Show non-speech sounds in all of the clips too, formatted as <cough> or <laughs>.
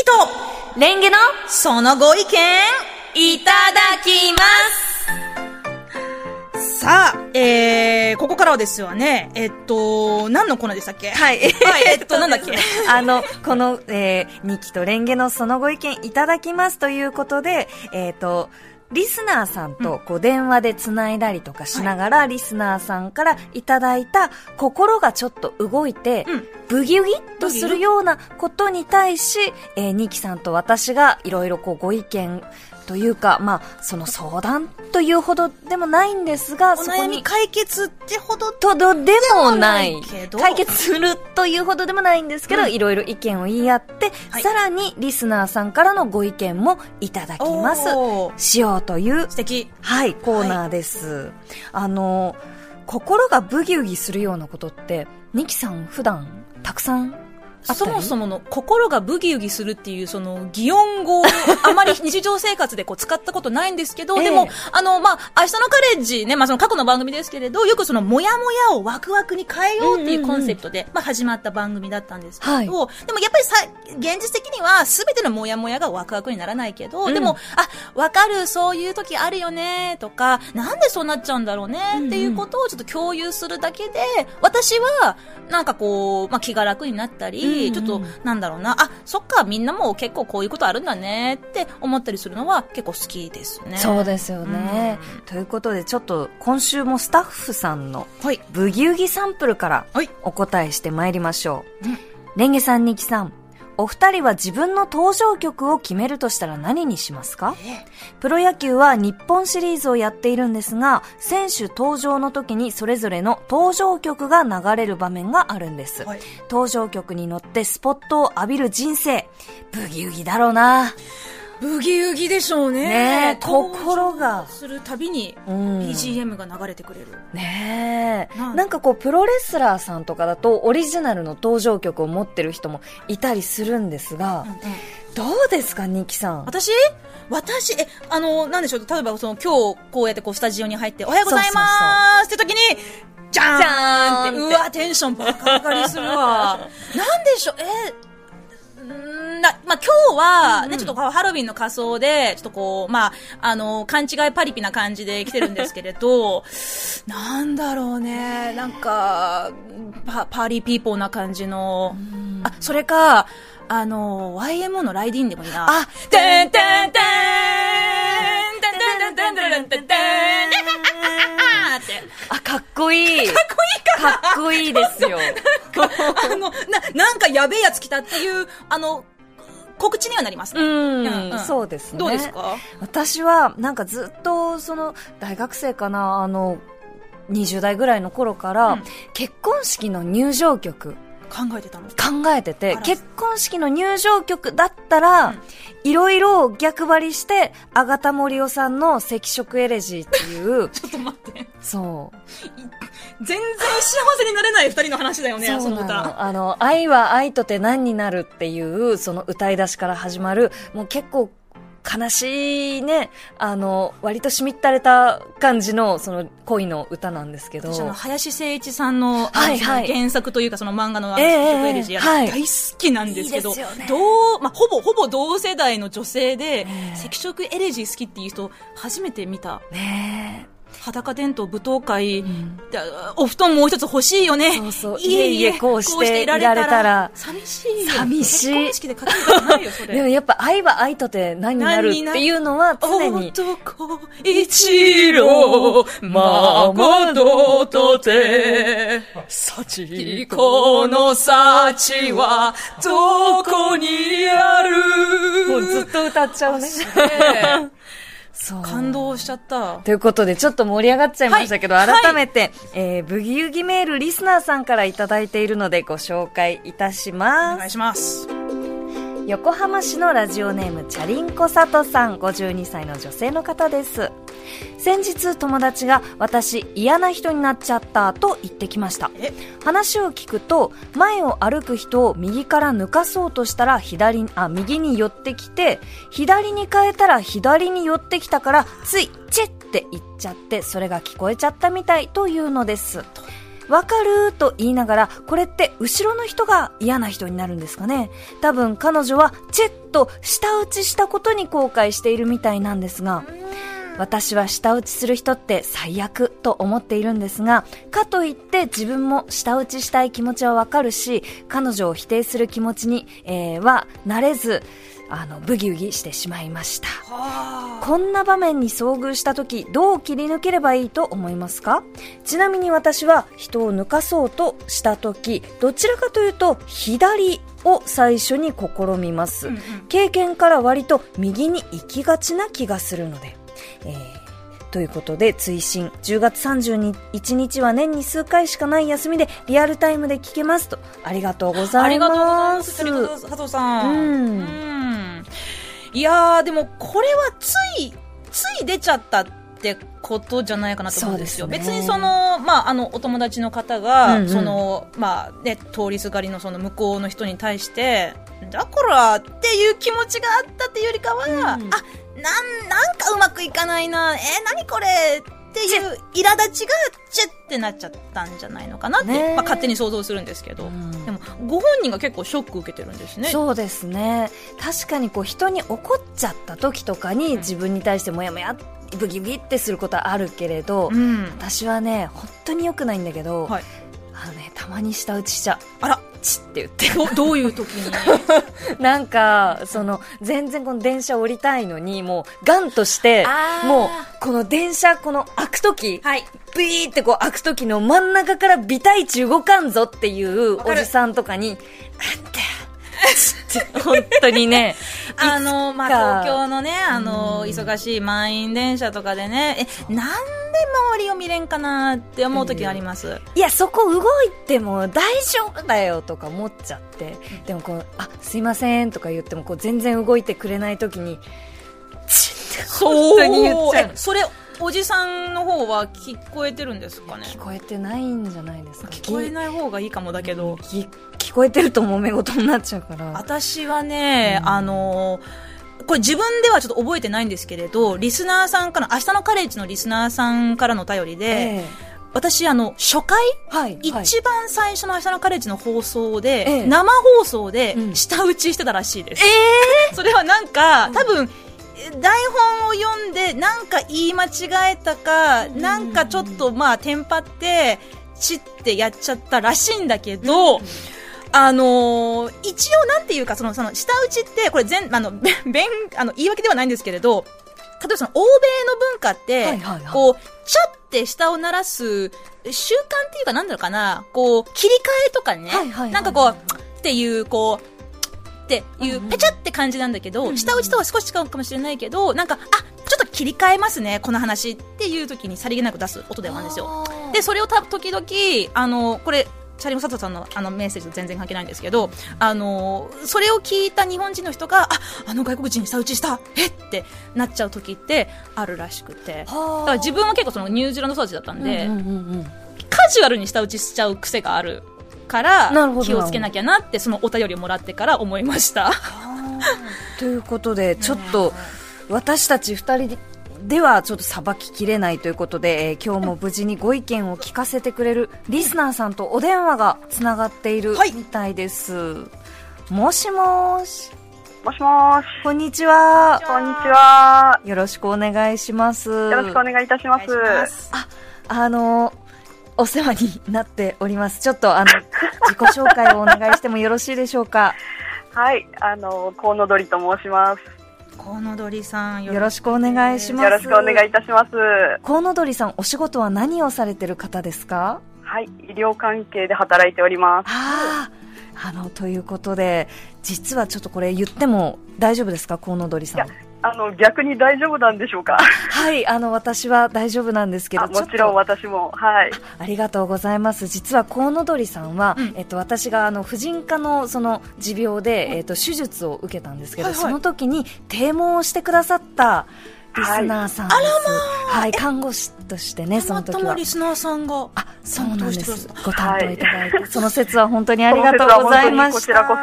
キと、レンゲのそのご意見、いただきます。さあ、えー、ここからはですよね、えっと、何のコーナーでしたっけ？はい。はい、<laughs> えっと、なんだっけ？<laughs> あの、この、えー、ニキとレンゲのそのご意見いただきますということで、えっ、と、リスナーさんとこう電話でつないだりとかしながら、リスナーさんからいただいた心がちょっと動いて、うん。ブギウギっとするようなことに対し、えー、ニキさんと私がいろいろこうご意見というか、まあ、その相談というほどでもないんですが、おそこに解決ってほど、とど。でもない。解決するというほどでもないんですけど、うん。いろいろ意見を言い合って、はい。さらにリスナーさんからのご意見もいただきます。しようという素敵。はい。コーナーです、あの心がブギウギするようなことってニキさん普段たくさんあそもそもの心がブギウギするっていうその擬音語をあまり日常生活でこう使ったことないんですけど、ええ。でも、あの、まあ、明日のカレッジね、まあ、その過去の番組ですけれど、よくそのモヤモヤをワクワクに変えようっていうコンセプトで、まあ、始まった番組だったんですけど、はい。でもやっぱりさ、現実的には全てのモヤモヤがワクワクにならないけど、うん。でも、あ、わかる、そういう時あるよね、とか、なんでそうなっちゃうんだろうね、っていうことをちょっと共有するだけで、私は、なんかこう、まあ、気が楽になったり、うんちょっと、なんだろうな、あ、そっか、みんなも結構こういうことあるんだねって思ったりするのは結構好きですね。そうですよね、ということでちょっと今週もスタッフさんのはい。ブギウギサンプルからはい。お答えしてまいりましょう。うんレンゲさん、ニキさん。お二人は自分の登場曲を決めるとしたら何にしますか？プロ野球は日本シリーズをやっているんですが、選手登場の時にそれぞれの登場曲が流れる場面があるんです。はい登場曲に乗ってスポットを浴びる人生。ブギウギだろうな。ブギウギでしょうね。ねえ心が。するたびにうん。BGM が流れてくれる。ねえ、はいなんかこうプロレスラーさんとかだとオリジナルの登場曲を持ってる人もいたりするんですが、うんうん。どうですかニキさん？私？私、え、あの、なんでしょう、例えばその今日こうやってこうスタジオに入って、おはようございます。って時に、じゃーんってうわ、テンションバカ上がりするわ。<laughs> なんでしょう、えーんな、まあ、今日は、ね、ちょっとハロウィンの仮装で、ちょっとこう、まあ、あの、勘違いパリピな感じで来てるんですけれど、<laughs> なんだろうね、なんか、パ、パーリーピーポーな感じの、あ、それか、あの、YMO のライディーンでもいいな。あてんてんてんてんてんてんてんてんてん。あ、かっこいい。かっこいいかかっこいいですよ。あの、な、なんかやべえやつ来たっていう、あの、告知にはなりますね。うん、うんうんそうですね。どうですか？私は、なんかずっと、その、大学生かな、あの、20代ぐらいの頃から、うん結婚式の入場曲考えてたの？考えてて結婚式の入場曲だったら、いろいろ逆張りして、あがた森夫さんの赤色エレジーっていう、<laughs> ちょっと待って。そう。全然幸せになれない二人の話だよね、その歌。の。あの、愛は愛とて何になるっていう、その歌い出しから始まる、もう結構悲しいね、あの、割としみったれた感じの、その恋の歌なんですけど。私あの、林誠一さんの、はいはい。原作というかその漫画の、ええ食エレジアはい。大好きなんですけど、いいね。どう、まあ、ほぼ、ほぼ同世代の女性で、ええ。赤色エレジー好きっていう人、初めて見た。ね裸伝統舞踏会、え。うんでお布団もう一つ欲しいよね。そうそういえいえこうしていられたら寂しいよ。寂しい結婚式で。でもやっぱ愛は愛とて何になるっていうのは常に。男一郎、孫とて、幸子の幸はどこにある？もうずっと歌っちゃうね。感動しちゃった。ということで、ちょっと盛り上がっちゃいましたけど、はい改めて、えー、ブギウギメールリスナーさんからいただいているのでご紹介いたしおます。願いします。横浜市のラジオネームチャリンコサトさん52歳の女性の方です。先日友達が私嫌な人になっちゃったと言ってきました。え？話を聞くと前を歩く人を右から抜かそうとしたら左あ右に寄ってきて左に変えたら左に寄ってきたからついチェって言っちゃってそれが聞こえちゃったみたいというのですわかると言いながら、これって後ろの人が嫌な人になるんですかね？多分彼女はチェッと舌打ちしたことに後悔しているみたいなんですが、私は舌打ちする人って最悪と思っているんですが、かといって自分も舌打ちしたい気持ちはわかるし、彼女を否定する気持ちに、えー、はなれず、あの、ブギウギしてしまいました。こんな場面に遭遇した時、どう切り抜ければいいと思いますか？ちなみに私は人を抜かそうとした時、どちらかというと左を最初に試みます。うんうん経験から割と右に行きがちな気がするので。えーということで、追伸、10月31日は年に数回しかない休みで、リアルタイムで聞けますと。ありがとうございありがとうございま。ますす。佐藤さん。うんんいやー、でもこれはつい、つい出ちゃったってことじゃないかなと思うんですよ。すね別にその、まあ、あの、お友達の方が、うんうんその、まあ、ね、通りすがりのその向こうの人に対して、だからっていう気持ちがあったっていうよりかは、うんあ、なん、なんかうまくいかないな、えー、何これ。っていう苛立ちが、チェってなっちゃったんじゃないのかなって、ねまあ、勝手に想像するんですけど、うん。でも、ご本人が結構ショック受けてるんですね。そうですね。確かにこう人に怒っちゃった時とかに自分に対してもやもやブギブギってすることはあるけれど、うん。私はね本当に良くないんだけど、はいあのねたまに舌打ちしちゃうあら、チって言って。どどういう時に？<laughs> なんかその全然この電車降りたいのにもうガンとしてもうこの電車この開く時はい。ビーってこう開く時の真ん中から微体値動かんぞっていうおじさんとかに、あって <laughs> 本当にね、<laughs> あの、まあ、東京のね、あの、うん。忙しい満員電車とかでね、え、なんで周りを見れんかなって思う時があります？いや、そこ動いても大丈夫だよとか思っちゃって、でもこう、あ、すいませんとか言ってもこう全然動いてくれない時に、本当に言っちゃう。え。それ、おじさんの方は聞こえてるんですかね？聞こえてないんじゃないですか？聞こえない方がいいかもだけど、き聞こえてると揉め事になっちゃうから。私はね、うん。あのこれ自分ではちょっと覚えてないんですけれど、リスナーさんから、明日のカレッジのリスナーさんからのお便りで、え私、あの、初回？えはい。はい。一番最初の明日のカレッジの放送で、ええ。生放送でうん。舌打ちしてたらしいです。え <laughs> それはなんか、多分、台本を読んで、なんか言い間違えたか、ん。なんかちょっとまあ、テンパって、チってやっちゃったらしいんだけど、あのー一応なんていうか、その、その、舌打ちって、これ全、あの、<laughs> べ弁、あの、言い訳ではないんですけれど、例えばその、欧米の文化って、はいはいはい。こう、チャって舌を鳴らす習慣っていうか、なんだろうかな、こう、切り替えとかね、はいはいはいなんかこう、っていう、こう、っていううんうん。ペチャって感じなんだけど、うんうん舌打ちとは少し違うかもしれないけど、なんか、あ、ちょっと切り替えますね、この話っていう時にさりげなく出す音ではあるんですよ。で、それをた時々、あの、これ、チャリモ佐藤さんのあのメッセージと全然関係ないんですけど、あの、それを聞いた日本人の人が、あ、あの外国人舌打ちしたえってなっちゃう時ってあるらしくて。だから自分は結構そのニュージーランド育ちだったんで、うんうんうんうんカジュアルに舌打ちしちゃう癖があるから気をつけなきゃなってそのお便りをもらってから思いました。ということで、ちょっと、私たち二人ではちょっとさばききれないということで、えー今日も無事にご意見を聞かせてくれるリスナーさんとお電話がつながっているはいみたいです。もしもーし、もしもーし。こんにちは。こんにちは。よろしくお願いします。よろしくお願いいたします。あ、あの、お世話になっております。ちょっとあの、<laughs> 自己紹介をお願いしてもよろしいでしょうか？はい、あの、コウノドリと申します。コウノドリさんよろしくお願いしますよろしくお願いいたします。コウノドリさん、お仕事は何をされてる方ですか？はい、医療関係で働いております。ああ、あの、ということで、実はちょっとこれ言っても大丈夫ですか、コウノドリさんい。あの、逆に大丈夫なんでしょうか？はい、あの、私は大丈夫なんですけど、あもちろん私も。はい。とありがとうございます。実はコウノドリさんは、うんえっと、私があの、婦人科のその持病で、えっと、手術を受けたんですけど、はいはいその時に堤問をしてくださったリスナーさんです。はい、看護師としてね、その時はまリ。スナーさんがあ、そうなんです。ご担当いただいて、その説は本当にありがとうございました。こちらこ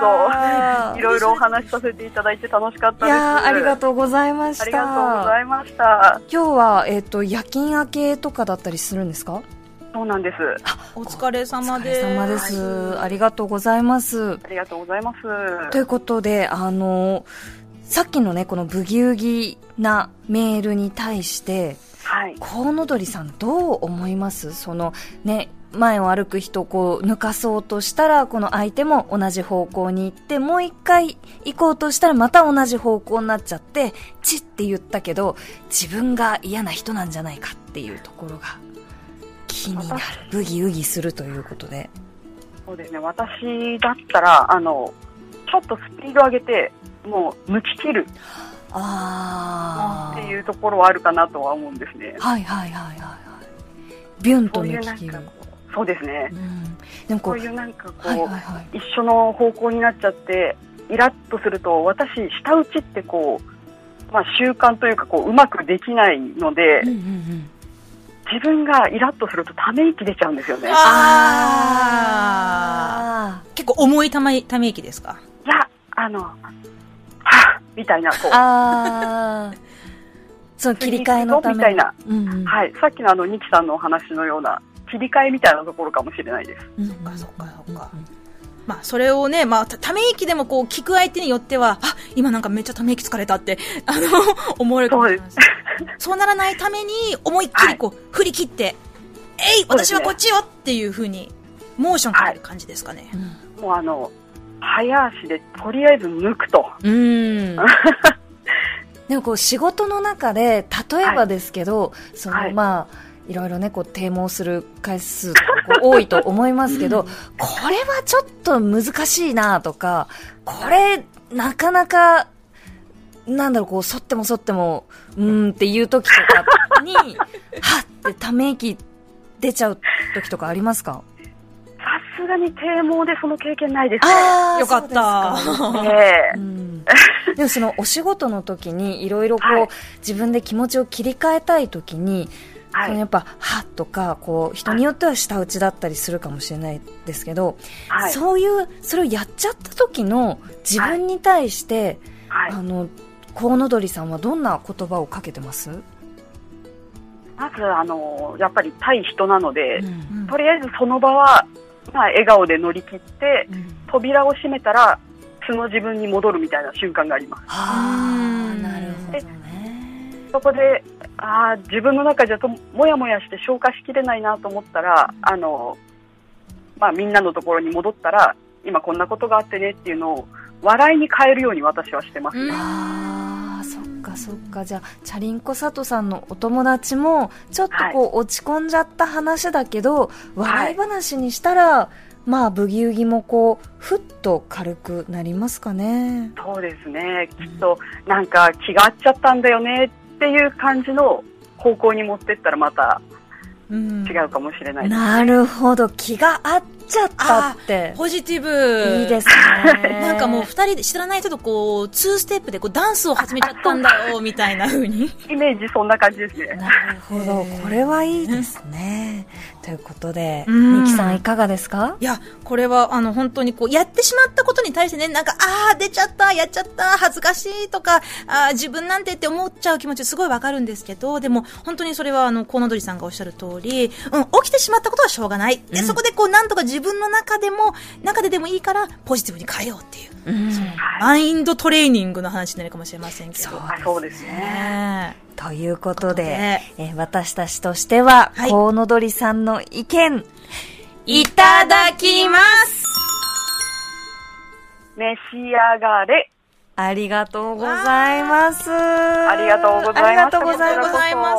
そいろいろお話しさせていただいて楽しかったです。いやーありがとうございました。ありがとうございました。今日は、えっ、と、夜勤明けとかだったりするんですか？そうなんです。お疲れお疲様です。れ様です。ありがとうございます。ありがとうございます。ということで、あの、さっきのね、このブギウギなメールに対して、はい。コウノドリさんどう思います？そのね、前を歩く人をこう抜かそうとしたら、この相手も同じ方向に行って、もう一回行こうとしたらまた同じ方向になっちゃって、チッって言ったけど、自分が嫌な人なんじゃないかっていうところが気になる。ブギウギするということで。そうですね。私だったら、あの、ちょっとスピード上げて、もう抜き切るあー。っていうところはあるかなとは思うんですね。はいはいはいはいはい。ビュンとそういう抜き切るなんか。こう、そうですねう。ん。でもこう、いうなんかこう、はいはいはい。一緒の方向になっちゃって、イラッとすると、私、舌打ちってこう、まあ習慣というか、こう、うまくできないので、うんうんうん。自分がイラッとするとため息出ちゃうんですよね。ああー。結構重いためため息ですか？いや、あの、みたいな、こー。う。その切り替えのためみたいな。うんうん。はい、さっきのあの、ニキさんのお話のような、切り替えみたいなところかもしれないです。うんそっかそっかそっかまあ、それをね、まあ、たため息でもこう、聞く相手によっては、あ、今なんかめっちゃため息疲れたって、あの、<laughs> 思われるかもしれないです。そうならないために、思いっきりこう、振り切って、えい私はこっちよっていう風に、モーションかける感じですかね。うんもうあの、早足でとりあえず抜くと。うん。<laughs> でもこう仕事の中で、例えばですけど、そのはいまあ、いろいろね、こう、低毛する回数多いと思いますけど、これはちょっと難しいなとか、これ、なかなか、なんだろう、こう、反っても反っても、うーんっていう時とかに、<laughs> はっってため息出ちゃう時とかありますか？がに低毛でその経験ないですね。よかった。ええ。うん。でもそのお仕事の時にいろいろこう、はい。自分で気持ちを切り替えたい時に、はい。そのやっぱ「は」とかこう人によっては舌打ちだったりするかもしれないですけど、はい。そういうそれをやっちゃった時の自分に対して、はい。あのコウノドリさんはどんな言葉をかけてます、まず、あの、やっぱり対人なので、うん。とりあえずその場は、まあ、笑顔で乗り切って、扉を閉めたら、素の自分に戻るみたいな瞬間があります。なるほどねそこで、ああ、自分の中じゃともやもやして消化しきれないなと思ったら、あの、まあ、みんなのところに戻ったら、今こんなことがあってねっていうのを、笑いに変えるように私はしてますね。そっか。じゃあチャリンコ佐藤さんのお友達もちょっとこう、落ち込んじゃった話だけど笑い話にしたら、まあブギウギもこうふっと軽くなりますかね。そうですね。きっと、なんか気が合っちゃったんだよねっていう感じの方向に持ってったらまたうん。違うかもしれないです。なるほど。気が合っちゃったってポジティブ。いいですね <laughs> なんかもう二人で知らない人とこう、ツーステップでこうダンスを始めちゃったんだよ、みたいな風に。イメージそんな感じですね。なるほどこれはいいですねということでうんミキさんいかがですか？いや、これは、あの、本当にこう、やってしまったことに対してね、なんか、あー、出ちゃった、やっちゃった、恥ずかしいとか、あー自分なんてって思っちゃう気持ちすごいわかるんですけど、でも、本当にそれは、あの、コウノドリさんがおっしゃる通り、うん、起きてしまったことはしょうがない。で、そこでこう、なんとか自分の中でも、中ででもいいから、ポジティブに変えようっていう、うんマインドトレーニングの話になるかもしれませんけど。あそうですね。ねということでね、えー私たちとしては、はい。コウノドリさんの意見、いただきます。召し上がれ。ありがとうございます。あありがとうございますありがとうございますま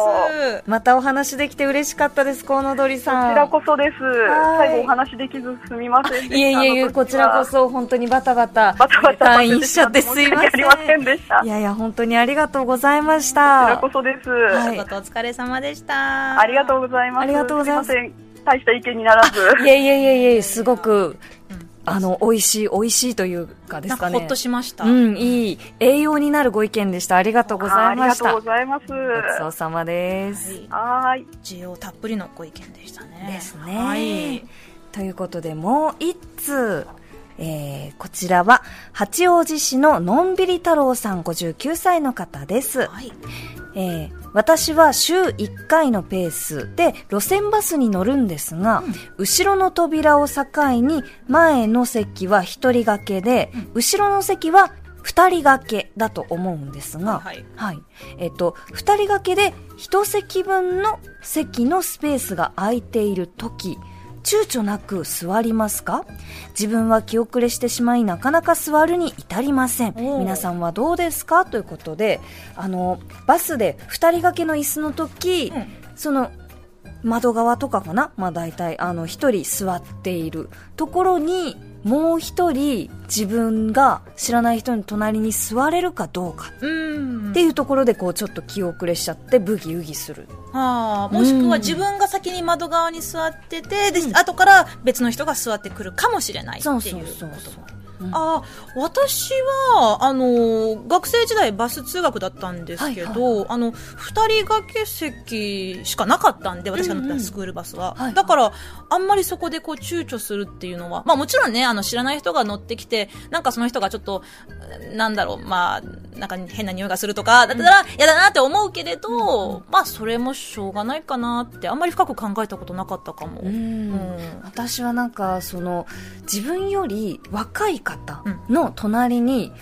す。またお話できて嬉しかったです、コウノドリこさん。ちらこそです。はい最後お話できずすみませんでした。いえいえいえ、こちらこ。そ本当にバタバタバタバタ退院しちゃってすいません。ありませんでした。いやいや、本当にありがとうございましこちらたこ。そです。はいお仕事お疲れ様でした。ありがとうございます。ありがとうございますすいません。大した意見にならず。<laughs> いえいえいえいえ、すごく、あの、美味しい、美味しいというかですかね。ほっとしました。うん、いい、栄養になるご意見でした。ありがとうございました。ありがとうございます。ごちそうさまです。はいはーい。需要たっぷりのご意見でしたね。ですね。はい。ということで、もう一通、えー、こちらは、八王子市ののんびり太郎さん59歳の方です。はい。えー私は週1回のペースで路線バスに乗るんですが、後ろの扉を境に前の席は1人掛けで、後ろの席は2人掛けだと思うんですが、はいはい。えっと、2人掛けで1席分の席のスペースが空いているとき、躊躇なく座りますか？自分は気遅れしてしまいなかなか座るに至りません。皆さんはどうですか？ということであのバスで2人掛けの椅子の時、うん。その窓側とかかな、まあ、大体あの1人座っているところにもう1人自分が知らない人の隣に座れるかどうか。うん。っていうところでこうちょっと気遅れしちゃってブギウギする。ああもしくは自分が先に窓側に座ってて、で、後から別の人が座ってくるかもしれないっていうそうこと。そうそうそうああ私はあの学生時代バス通学だったんですけど、はいはいあの二人掛け席しかなかったんで私が乗ってたスクールバスは、はいはい。だからあんまりそこでこう躊躇するっていうのはまあもちろんねあの知らない人が乗ってきてなんかその人がちょっとなんだろうまあなんか変な匂いがするとかだったら嫌だなって思うけれど、まあそれもしょうがないかなってあんまり深く考えたことなかったかも、うん。うん。私はなんかその自分より若い方の隣に、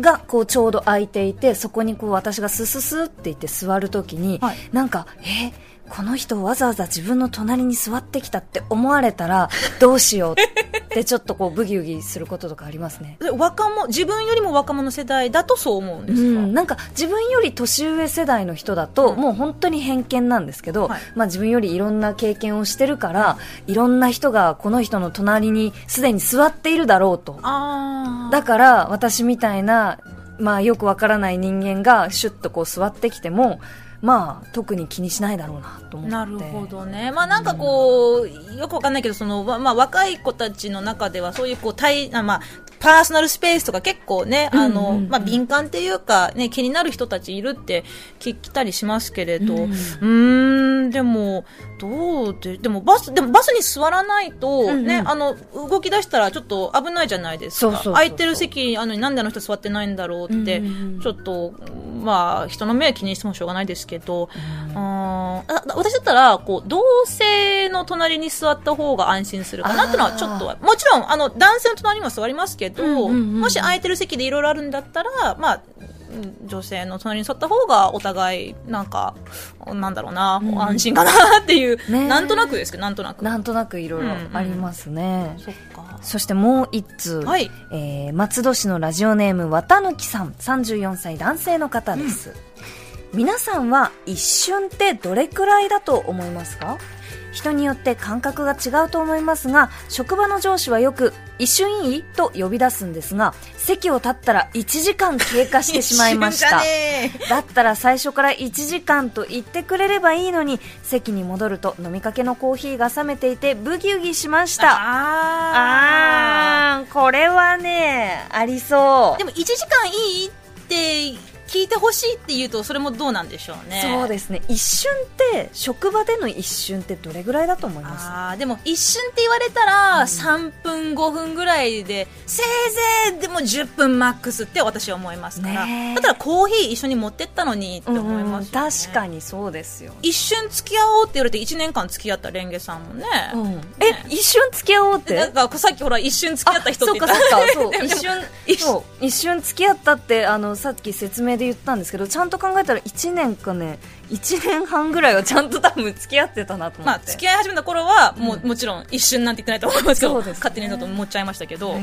がこうちょうど空いていてそこにこう私がスススって言って座るときに、はい。なんかえこの人わざわざ自分の隣に座ってきたって思われたら <laughs> どうしようってちょっとこうブギウギすることとかありますね。<laughs> で若者自分よりも若者世代だとそう思うんでうすか、ん、なんか自分より年上世代の人だと、うん。もう本当に偏見なんですけど、はい。まあ自分よりいろんな経験をしてるから、いろんな人がこの人の隣にすでに座っているだろうと。あだから私みたいな、まあよくわからない人間がシュッとこう座ってきても、まあ特に気にしないだろうなと思って。なるほどね。まあなんかこう、よくわかんないけど、その、ままあ若い子たちの中ではそういうこう、対、あまあ、パーソナルスペースとか結構ね、あの、うんうん。うんまあ敏感っていうか、ね、気になる人たちいるって聞きたりしますけれど、ううん。ーん、でも、どうで、でもバス、でもバスに座らないと、うんうん。ね、あの、動き出したらちょっと危ないじゃないですか。空いてる席、あの、なんであの人座ってないんだろうって、うんうんうん。ちょっと、まあ、人の目は気にしてもしょうがないですけど、あーあ私だったら、こう、同性の隣に座った方が安心するかなっていうのはちょっとは、もちろん、あの、男性の隣にも座りますけど、うんうんうんもし空いてる席でいろいろあるんだったら、まあ、うん女性の隣に座った方がお互い、なんか、なんだろうな、ん。安心かなっていう、<laughs> ねなんとなくですけど、なんとなく。なんとなくいろいろありますね。そっか。そしてもう一通、はい。えー松戸市のラジオネーム綿貫さん34歳男性の方です、皆さんは一瞬ってどれくらいだと思いますか？人によって感覚が違うと思いますが職場の上司はよく一瞬いい？と呼び出すんですが席を立ったら1時間経過してしまいました。<laughs> だったら最初から1時間と言ってくれればいいのに席に戻ると飲みかけのコーヒーが冷めていてブギウギしました。ああー、これはね、ありそう。でも1時間いい？って聞いてほしいって言うとそれもどうなんでしょうね。そうですね。一瞬って、職場での一瞬ってどれぐらいだと思います？あーでも一瞬って言われたら3分5分ぐらいでせいぜいでも10分マックスって私は思いますから、ねえ。だったらコーヒー一緒に持ってったのにって思いますよ、ね。確かにそうですよ。一瞬付き合おうって言われて1年間付き合ったレンゲさんもね、うん、え、一瞬付き合おうって？なんかさっきほら一瞬付き合った人って言あった。そうかそうかそう。<laughs> 一瞬一そう。一瞬付き合ったってあのさっき説明で言ったんですけどちゃんと考えたら1年かね1年半ぐらいはちゃんと多分付き合ってたなと思って、まあ、付き合い始めた頃はもう、もちろん一瞬なんて言ってないと思いますけどね。勝手にだと思っちゃいましたけど、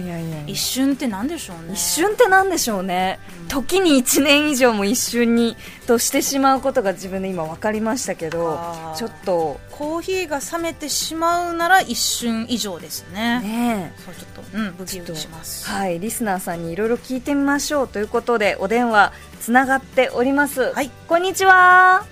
一瞬って何でしょうね。一瞬って何でしょうね、時に1年以上も一瞬にとしてしまうことが自分で今分かりましたけどちょっと。コーヒーが冷めてしまうなら一瞬以上ですね。ねそうちょっとうんブギウギします。はいリスナーさんにいろいろ聞いてみましょうということでお電話つながっております、はいこんにちは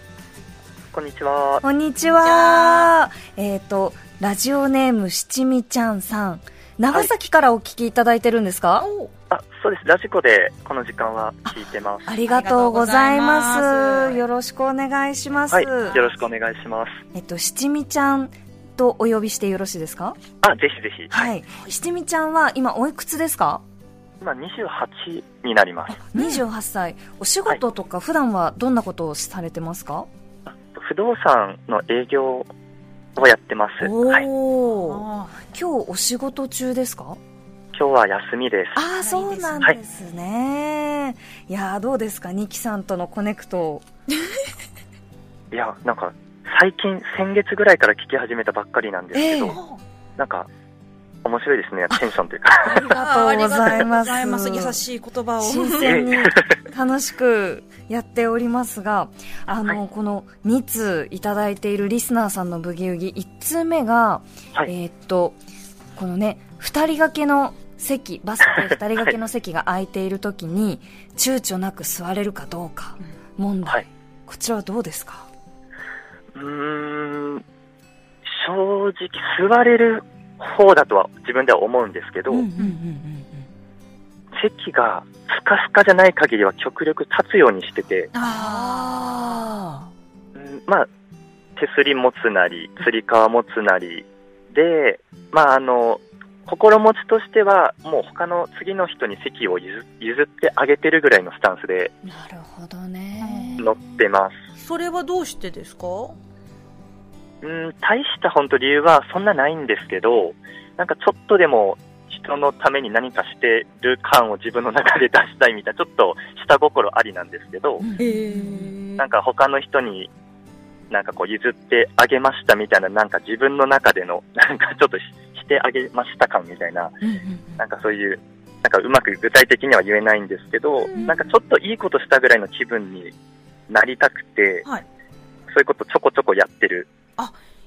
こんにちは。こんにちはえっ、とラジオネーム七味ちゃんさん長崎からお聞きいただいてるんですか、おあ、そうです。ラジコでこの時間は聞いてます。ありがとうございますありがとうございますよろしくお願いします、はい。よろしくお願いします。えっと七味ちゃんとお呼びしてよろしいですか？あ、ぜひぜひ。はい。七味ちゃんは今おいくつですか？今28になります。28歳。お仕事とか普段はどんなことをされてますか、不動産の営業をやってます。おはい。今日お仕事中ですか？今日は休みです。ああ、そうなんですね。い、やーどうですか？ニキさんとのコネクト。いや、なんか、最近、先月ぐらいから聞き始めたばっかりなんですけど、ええなんか、面白いですね、テンションというか。ありがとうございます。優しい言葉を。新鮮に <laughs> 楽しくやっておりますが、あの、はい。この2通いただいているリスナーさんのブギウギ、1通目が、はい。えーっと、このね、二人掛けの席、バスで二人掛けの席が <laughs> 空いているときに、躊躇なく座れるかどうか、問題、はい。こちらはどうですか？うーん、正直、座れる方だとは自分では思うんですけど、席がスカスカじゃない限りは極力立つようにしてて、ああうんまあ、手すり持つなり、つり革持つなりで、まあ、あの、心持ちとしては、もう他の次の人に席を譲譲ってあげてるぐらいのスタンスでーなるほどね。乗ってます。あ。それはどうしてですか？うん、大した本当理由はそんなないんですけど、なんかちょっとでも人のために何かしてる感を自分の中で出したいみたいな、ちょっと下心ありなんですけど、へなんか他の人になんかこう譲ってあげましたみたいな、なんか自分の中での、<laughs> なんかちょっとししてあげました感みたいな、なんかそういう、なんかうまく具体的には言えないんですけど、うん。なんかちょっといいことしたぐらいの気分になりたくて、はい。そういうことちょこちょこやってるあ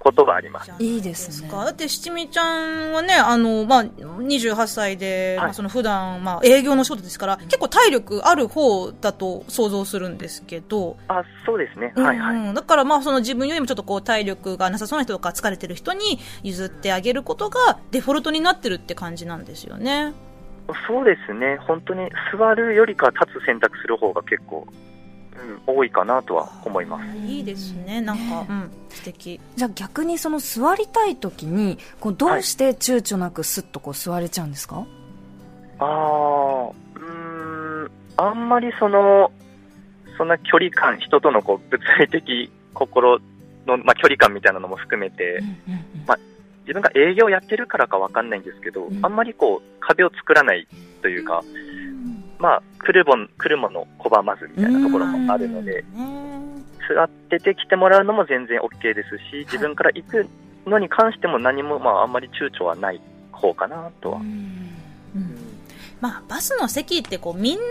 ことがあります。いいですねかだって七味ちゃんはね、あの、まあ、28歳で、はいまあ、その普段、まあ、営業の仕事ですから、結構体力ある方だと想像するんですけど、あ、そうですね。はいはい。うんうんだからまあその自分よりもちょっとこう体力がなさそうな人とか疲れてる人に譲ってあげることがデフォルトになってるって感じなんですよね。そうですね。本当に座るよりか立つ選択する方が結構、うん、多いかなとは思います。いいですね。なんか、うん、素敵。じゃあ逆にその座りたい時に、こうどうして躊躇なくスッとこう座れちゃうんですか、ああ、うーん、あんまりその、そんな距離感、人とのこう物理的心の、まあ、距離感みたいなのも含めて、自分が営業やってるからかわかんないんですけど、うんあんまりこう壁を作らないというか、まあ、来るもん、来るもの拒まずみたいなところもあるので、ね座ってて来てもらうのも全然 OK ですし、自分から行くのに関しても何も、まあ、あんまり躊躇はない方かなとは。うんまあ、バスの席ってこうみんな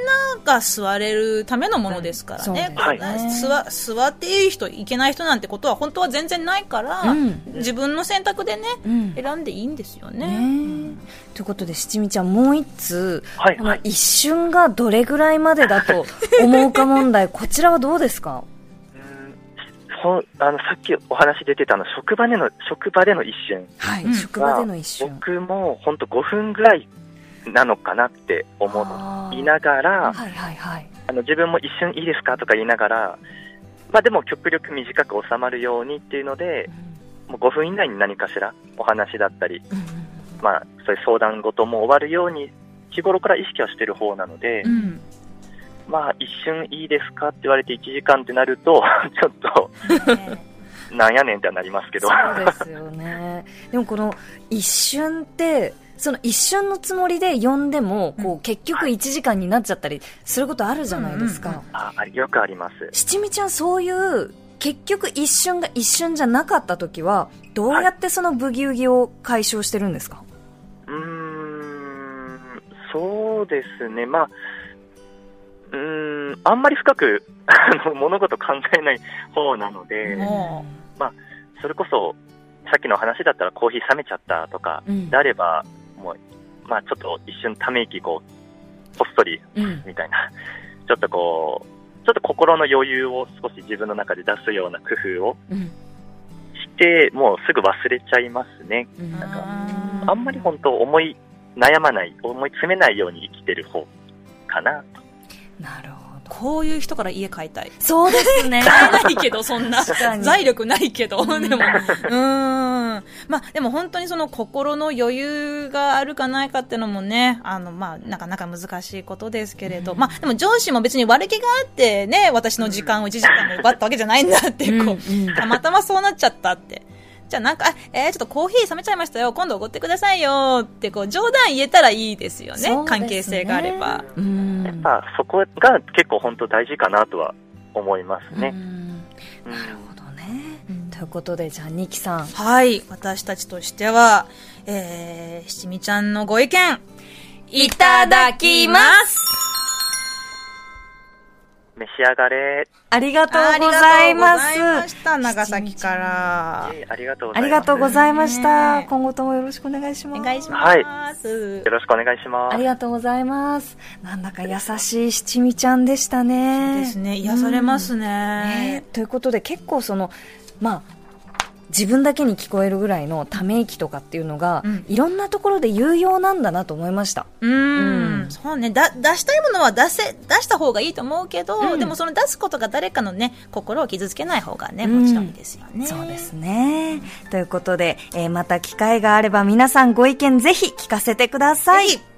が座れるためのものですからね。うんそうこう座座っていい人、いけない人なんてことは本当は全然ないから、うん。自分の選択でね、うん。選んでいいんですよね。ねえ。ということで七味ちゃんもう一通、はい、はい。一瞬がどれぐらいまでだと <laughs> 思うか問題こちらはどうですか？うんほんあのさっきお話出てたあの職場での職場での一瞬。はい、うん。職場での一瞬。僕も本当5分ぐらいなのかなって思いながらはいはいはい。あの自分も一瞬いいですかとか言いながら、まあ、でも極力短く収まるようにっていうのでもう5分以内に何かしらお話だったり、うんうんまあ、そういう相談事も終わるように日頃から意識はしてる方なので、うん。まあ一瞬いいですかって言われて1時間ってなると <laughs> ちょっと <laughs> なんやねんってはなりますけど。そうですよね。でもこの一瞬って、その一瞬のつもりで呼んでも、こう結局1時間になっちゃったりすることあるじゃないですうんうんか。ああよくあります。七味ちゃんそういう、結局一瞬が一瞬じゃなかった時は、どうやってそのブギウギを解消してるんですか、うーん、そうですね、まあ、うーん、あんまり深く <laughs> あの物事考えない方なので、もそれこそ、さっきの話だったらコーヒー冷めちゃったとか、うん。であれば、もう、まあちょっと一瞬ため息こう、こっそりうん。みたいな、<laughs> ちょっとこう、ちょっと心の余裕を少し自分の中で出すような工夫をうん。して、もうすぐ忘れちゃいますね。うんう、なんかああんまり本当思い悩まない、思い詰めないように生きてる方かなと。なるほど。こういう人から家買いたい。そうですね。買えないけど、そんな財力ないけど、でも、うーん。まあ、でも本当にその心の余裕があるかないかっていうのもね、あの、まあ、なかなか難しいことですけれど、まあ、でも上司も別に悪気があってね、私の時間を1時間も奪ったわけじゃないんだって、こう、たまたまそうなっちゃったって。じゃあなんか、あえー、ちょっとコーヒー冷めちゃいましたよ。今度おごってくださいよ。ってこう、冗談言えたらいいですよね。ね関係性があれば。うんやっぱそこが結構本当大事かなとは思いますね。なるほどね。ということで、じゃあ、ニキさん。はい。私たちとしては、えー、七味ちゃんのご意見、いただきます召し上がれ。ありがとうございます。た。長崎から。えありがとうございます。ありがとうございました。ね今後ともよろしくお願いします。お願いします。よろしくお願いします。ありがとうございます。なんだか優しい七味ちゃんでしたね。ですね。癒されますねね。ということで結構その、まあ、自分だけに聞こえるぐらいのため息とかっていうのが、うんいろんなところで有用なんだなと思いました。うんん。そうね。だ、出したいものは出せ、出した方がいいと思うけど、うんでもその出すことが誰かのね、心を傷つけない方がね、うんもちろんいいですよね。そうですね。ということで、えーまた機会があれば皆さんご意見ぜひ聞かせてください。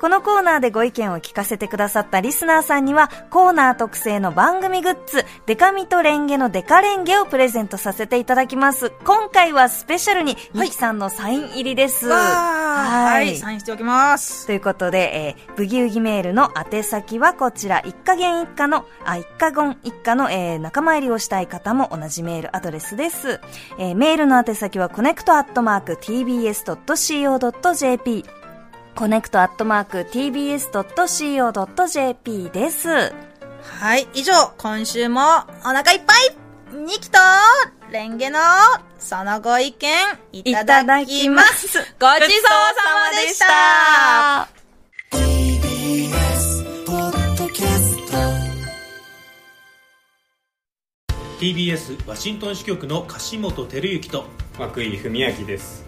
このコーナーでご意見を聞かせてくださったリスナーさんには、コーナー特製の番組グッズ、デカミとレンゲのデカレンゲをプレゼントさせていただきます。今回はスペシャルに、ミキさんのサイン入りです。はい。サインしておきます。ということで、えーブギウギメールの宛先はこちら、一家元一家の、あ、一家言一家の、えー仲間入りをしたい方も同じメールアドレスです。えーメールの宛先は、 connect アットマーク tbs.co.jp、connect アットマーク tbs.co.jp です。はい。以上、今週もお腹いっぱいニキとレンゲのそのご意見いただきます。ごちそうさまでした。TBS ワシントン支局の樫本照之と涌井文明です